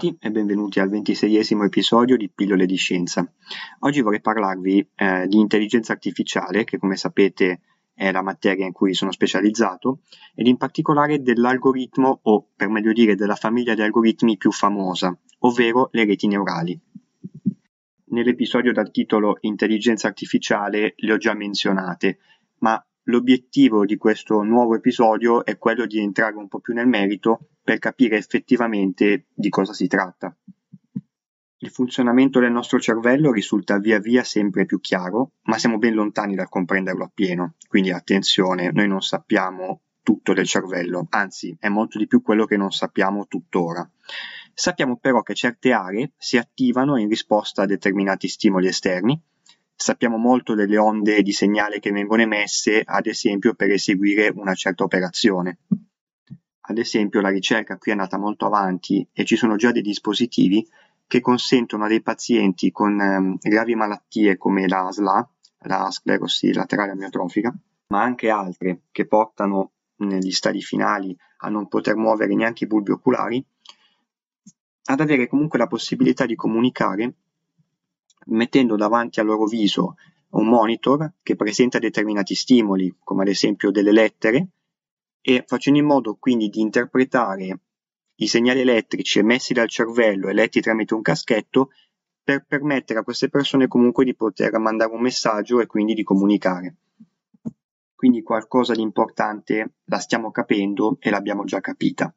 Tutti e benvenuti al ventiseiesimo episodio di Pillole di Scienza. Oggi vorrei parlarvi eh, di intelligenza artificiale, che come sapete è la materia in cui sono specializzato, ed in particolare dell'algoritmo, o per meglio dire della famiglia di algoritmi più famosa, ovvero le reti neurali. Nell'episodio dal titolo Intelligenza artificiale le ho già menzionate, ma L'obiettivo di questo nuovo episodio è quello di entrare un po' più nel merito per capire effettivamente di cosa si tratta. Il funzionamento del nostro cervello risulta via via sempre più chiaro, ma siamo ben lontani dal comprenderlo appieno. Quindi attenzione, noi non sappiamo tutto del cervello, anzi è molto di più quello che non sappiamo tuttora. Sappiamo però che certe aree si attivano in risposta a determinati stimoli esterni sappiamo molto delle onde di segnale che vengono emesse, ad esempio per eseguire una certa operazione. Ad esempio la ricerca qui è andata molto avanti e ci sono già dei dispositivi che consentono a dei pazienti con ehm, gravi malattie come la SLA, la sclerosi laterale amiotrofica, ma anche altre che portano negli stadi finali a non poter muovere neanche i bulbi oculari, ad avere comunque la possibilità di comunicare mettendo davanti al loro viso un monitor che presenta determinati stimoli, come ad esempio delle lettere, e facendo in modo quindi di interpretare i segnali elettrici emessi dal cervello e letti tramite un caschetto per permettere a queste persone comunque di poter mandare un messaggio e quindi di comunicare. Quindi qualcosa di importante la stiamo capendo e l'abbiamo già capita.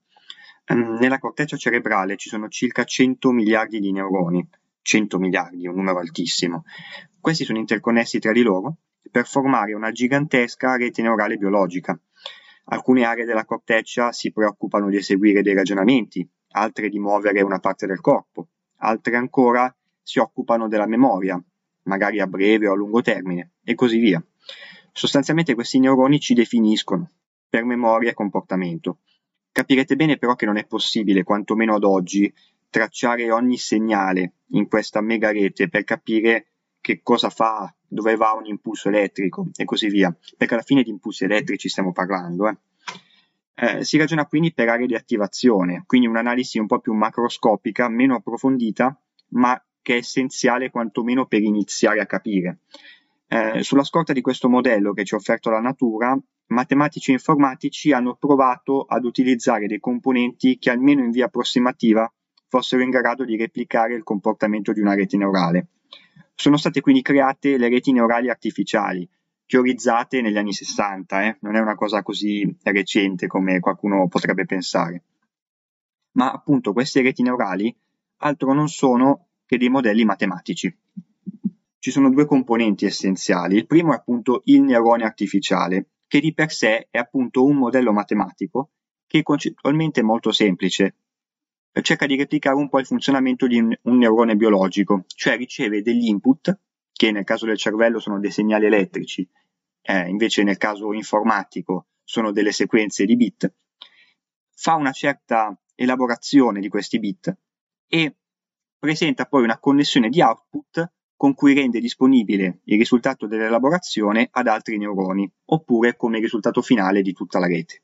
Ehm, nella corteccia cerebrale ci sono circa 100 miliardi di neuroni, 100 miliardi, un numero altissimo. Questi sono interconnessi tra di loro per formare una gigantesca rete neurale biologica. Alcune aree della corteccia si preoccupano di eseguire dei ragionamenti, altre di muovere una parte del corpo, altre ancora si occupano della memoria, magari a breve o a lungo termine, e così via. Sostanzialmente questi neuroni ci definiscono per memoria e comportamento. Capirete bene però che non è possibile, quantomeno ad oggi, tracciare ogni segnale in questa mega rete per capire che cosa fa, dove va un impulso elettrico e così via, perché alla fine di impulsi elettrici stiamo parlando. Eh. Eh, si ragiona quindi per aree di attivazione, quindi un'analisi un po' più macroscopica, meno approfondita, ma che è essenziale quantomeno per iniziare a capire. Eh, sulla scorta di questo modello che ci ha offerto la natura, matematici e informatici hanno provato ad utilizzare dei componenti che almeno in via approssimativa fossero in grado di replicare il comportamento di una rete neurale. Sono state quindi create le reti neurali artificiali, teorizzate negli anni 60, eh? non è una cosa così recente come qualcuno potrebbe pensare. Ma appunto queste reti neurali altro non sono che dei modelli matematici. Ci sono due componenti essenziali. Il primo è appunto il neurone artificiale, che di per sé è appunto un modello matematico che concettualmente è molto semplice, cerca di replicare un po' il funzionamento di un, un neurone biologico, cioè riceve degli input, che nel caso del cervello sono dei segnali elettrici, eh, invece nel caso informatico sono delle sequenze di bit, fa una certa elaborazione di questi bit e presenta poi una connessione di output con cui rende disponibile il risultato dell'elaborazione ad altri neuroni, oppure come risultato finale di tutta la rete.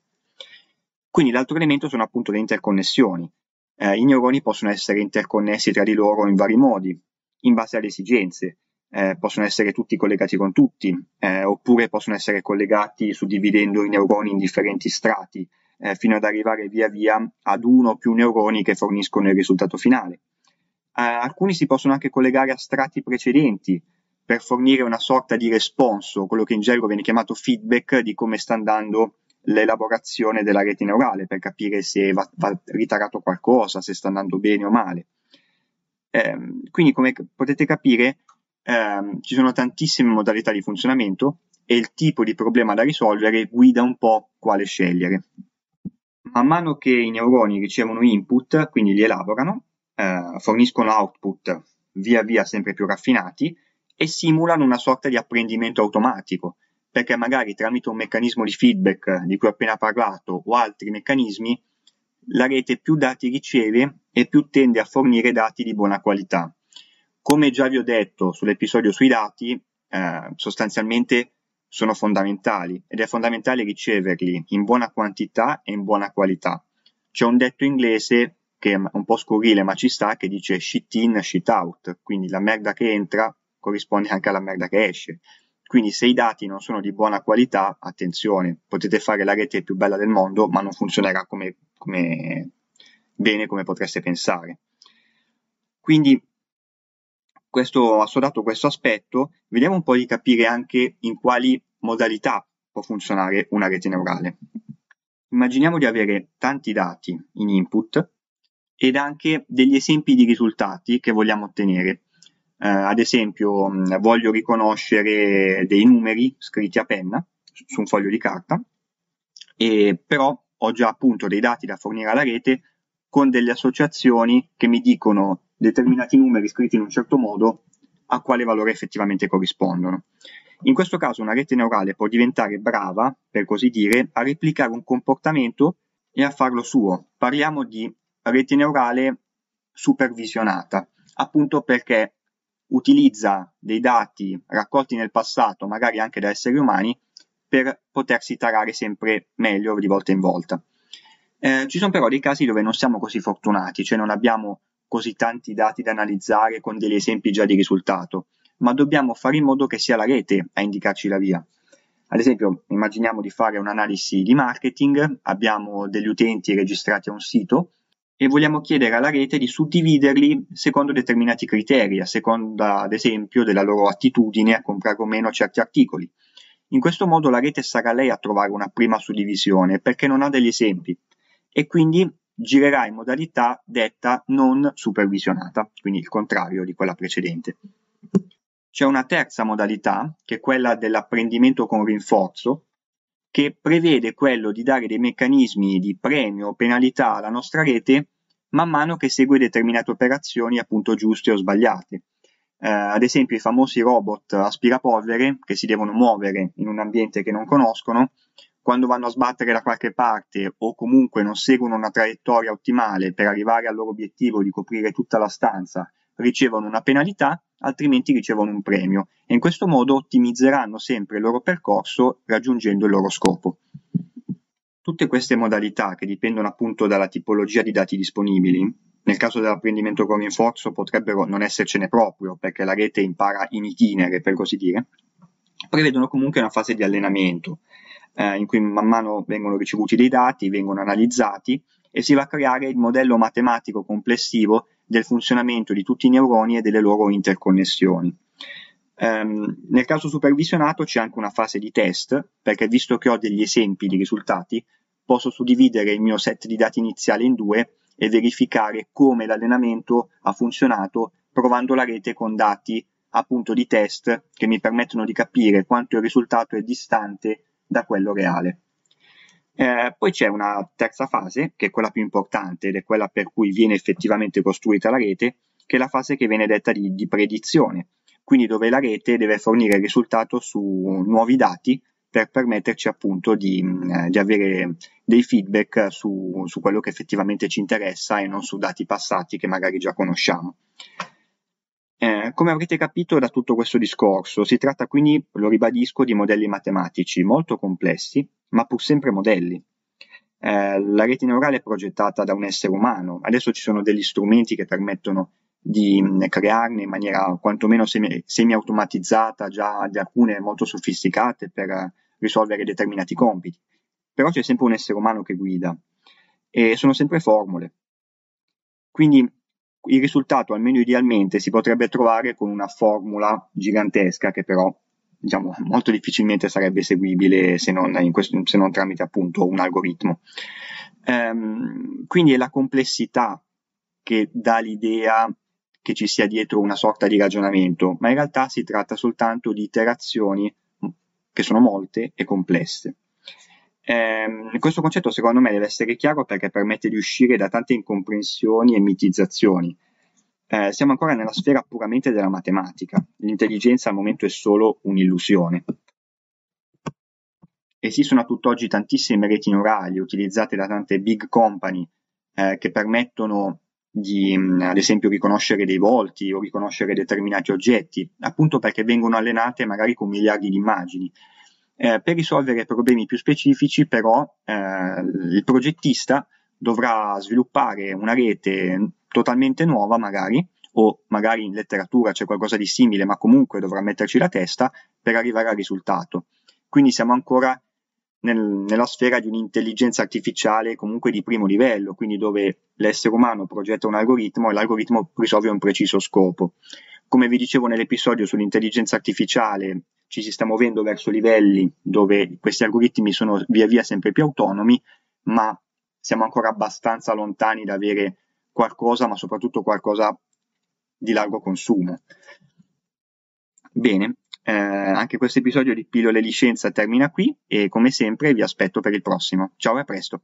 Quindi l'altro elemento sono appunto le interconnessioni, eh, i neuroni possono essere interconnessi tra di loro in vari modi, in base alle esigenze. Eh, possono essere tutti collegati con tutti, eh, oppure possono essere collegati suddividendo i neuroni in differenti strati, eh, fino ad arrivare via via ad uno o più neuroni che forniscono il risultato finale. Eh, alcuni si possono anche collegare a strati precedenti per fornire una sorta di responso, quello che in gergo viene chiamato feedback di come sta andando l'elaborazione della rete neurale per capire se va, va ritarato qualcosa, se sta andando bene o male. Eh, quindi, come potete capire, ehm, ci sono tantissime modalità di funzionamento e il tipo di problema da risolvere guida un po' quale scegliere. Man mano che i neuroni ricevono input, quindi li elaborano, eh, forniscono output via via sempre più raffinati e simulano una sorta di apprendimento automatico, perché magari tramite un meccanismo di feedback di cui ho appena parlato o altri meccanismi, la rete più dati riceve e più tende a fornire dati di buona qualità. Come già vi ho detto sull'episodio sui dati, eh, sostanzialmente sono fondamentali ed è fondamentale riceverli in buona quantità e in buona qualità. C'è un detto inglese che è un po' scurrile ma ci sta che dice shit in, shit out, quindi la merda che entra corrisponde anche alla merda che esce. Quindi se i dati non sono di buona qualità, attenzione, potete fare la rete più bella del mondo, ma non funzionerà come, come bene come potreste pensare. Quindi questo, assodato questo aspetto, vediamo un po' di capire anche in quali modalità può funzionare una rete neurale. Immaginiamo di avere tanti dati in input ed anche degli esempi di risultati che vogliamo ottenere. Eh, ad esempio, mh, voglio riconoscere dei numeri scritti a penna su un foglio di carta, e però ho già appunto dei dati da fornire alla rete con delle associazioni che mi dicono determinati numeri scritti in un certo modo a quale valore effettivamente corrispondono. In questo caso una rete neurale può diventare brava, per così dire, a replicare un comportamento e a farlo suo. Parliamo di rete neurale supervisionata, appunto perché utilizza dei dati raccolti nel passato, magari anche da esseri umani, per potersi tarare sempre meglio di volta in volta. Eh, ci sono però dei casi dove non siamo così fortunati, cioè non abbiamo così tanti dati da analizzare con degli esempi già di risultato, ma dobbiamo fare in modo che sia la rete a indicarci la via. Ad esempio, immaginiamo di fare un'analisi di marketing, abbiamo degli utenti registrati a un sito e vogliamo chiedere alla rete di suddividerli secondo determinati criteri, a seconda ad esempio della loro attitudine a comprare o meno certi articoli. In questo modo la rete sarà lei a trovare una prima suddivisione perché non ha degli esempi e quindi girerà in modalità detta non supervisionata, quindi il contrario di quella precedente. C'è una terza modalità, che è quella dell'apprendimento con rinforzo, che prevede quello di dare dei meccanismi di premio o penalità alla nostra rete man mano che segue determinate operazioni appunto giuste o sbagliate. Eh, ad esempio i famosi robot aspirapolvere che si devono muovere in un ambiente che non conoscono quando vanno a sbattere da qualche parte o comunque non seguono una traiettoria ottimale per arrivare al loro obiettivo di coprire tutta la stanza, ricevono una penalità, altrimenti ricevono un premio e in questo modo ottimizzeranno sempre il loro percorso raggiungendo il loro scopo. Tutte queste modalità che dipendono appunto dalla tipologia di dati disponibili, nel caso dell'apprendimento con rinforzo potrebbero non essercene proprio perché la rete impara in itinere per così dire, prevedono comunque una fase di allenamento eh, in cui man mano vengono ricevuti dei dati, vengono analizzati e si va a creare il modello matematico complessivo del funzionamento di tutti i neuroni e delle loro interconnessioni. Um, nel caso supervisionato c'è anche una fase di test, perché visto che ho degli esempi di risultati, posso suddividere il mio set di dati iniziale in due e verificare come l'allenamento ha funzionato provando la rete con dati appunto di test che mi permettono di capire quanto il risultato è distante da quello reale. Eh, poi c'è una terza fase, che è quella più importante ed è quella per cui viene effettivamente costruita la rete, che è la fase che viene detta di, di predizione, quindi dove la rete deve fornire risultato su nuovi dati per permetterci appunto di, eh, di avere dei feedback su, su, quello che effettivamente ci interessa e non su dati passati che magari già conosciamo. Eh, come avrete capito da tutto questo discorso, si tratta quindi, lo ribadisco, di modelli matematici molto complessi, ma pur sempre modelli. Eh, la rete neurale è progettata da un essere umano, adesso ci sono degli strumenti che permettono di mh, crearne in maniera quantomeno semi- semi-automatizzata, già di alcune molto sofisticate per uh, risolvere determinati compiti. Però c'è sempre un essere umano che guida e sono sempre formule. Quindi il risultato, almeno idealmente, si potrebbe trovare con una formula gigantesca che però diciamo, molto difficilmente sarebbe eseguibile se non, questo, se non tramite appunto un algoritmo. Um, quindi è la complessità che dà l'idea che ci sia dietro una sorta di ragionamento, ma in realtà si tratta soltanto di iterazioni che sono molte e complesse. Eh, questo concetto secondo me deve essere chiaro perché permette di uscire da tante incomprensioni e mitizzazioni. Eh, siamo ancora nella sfera puramente della matematica, l'intelligenza al momento è solo un'illusione. Esistono a tutt'oggi tantissime reti neurali utilizzate da tante big company eh, che permettono di, mm, ad esempio, riconoscere dei volti o riconoscere determinati oggetti, appunto perché vengono allenate magari con miliardi di immagini. Eh, per risolvere problemi più specifici, però, eh, il progettista dovrà sviluppare una rete totalmente nuova, magari, o magari in letteratura c'è qualcosa di simile, ma comunque dovrà metterci la testa per arrivare al risultato. Quindi siamo ancora nel, nella sfera di un'intelligenza artificiale comunque di primo livello, quindi dove l'essere umano progetta un algoritmo e l'algoritmo risolve un preciso scopo. Come vi dicevo nell'episodio sull'intelligenza artificiale, ci si sta muovendo verso livelli dove questi algoritmi sono via via sempre più autonomi, ma siamo ancora abbastanza lontani da avere qualcosa, ma soprattutto qualcosa di largo consumo. Bene, eh, anche questo episodio di Pillole di Scienza termina qui e come sempre vi aspetto per il prossimo. Ciao e a presto!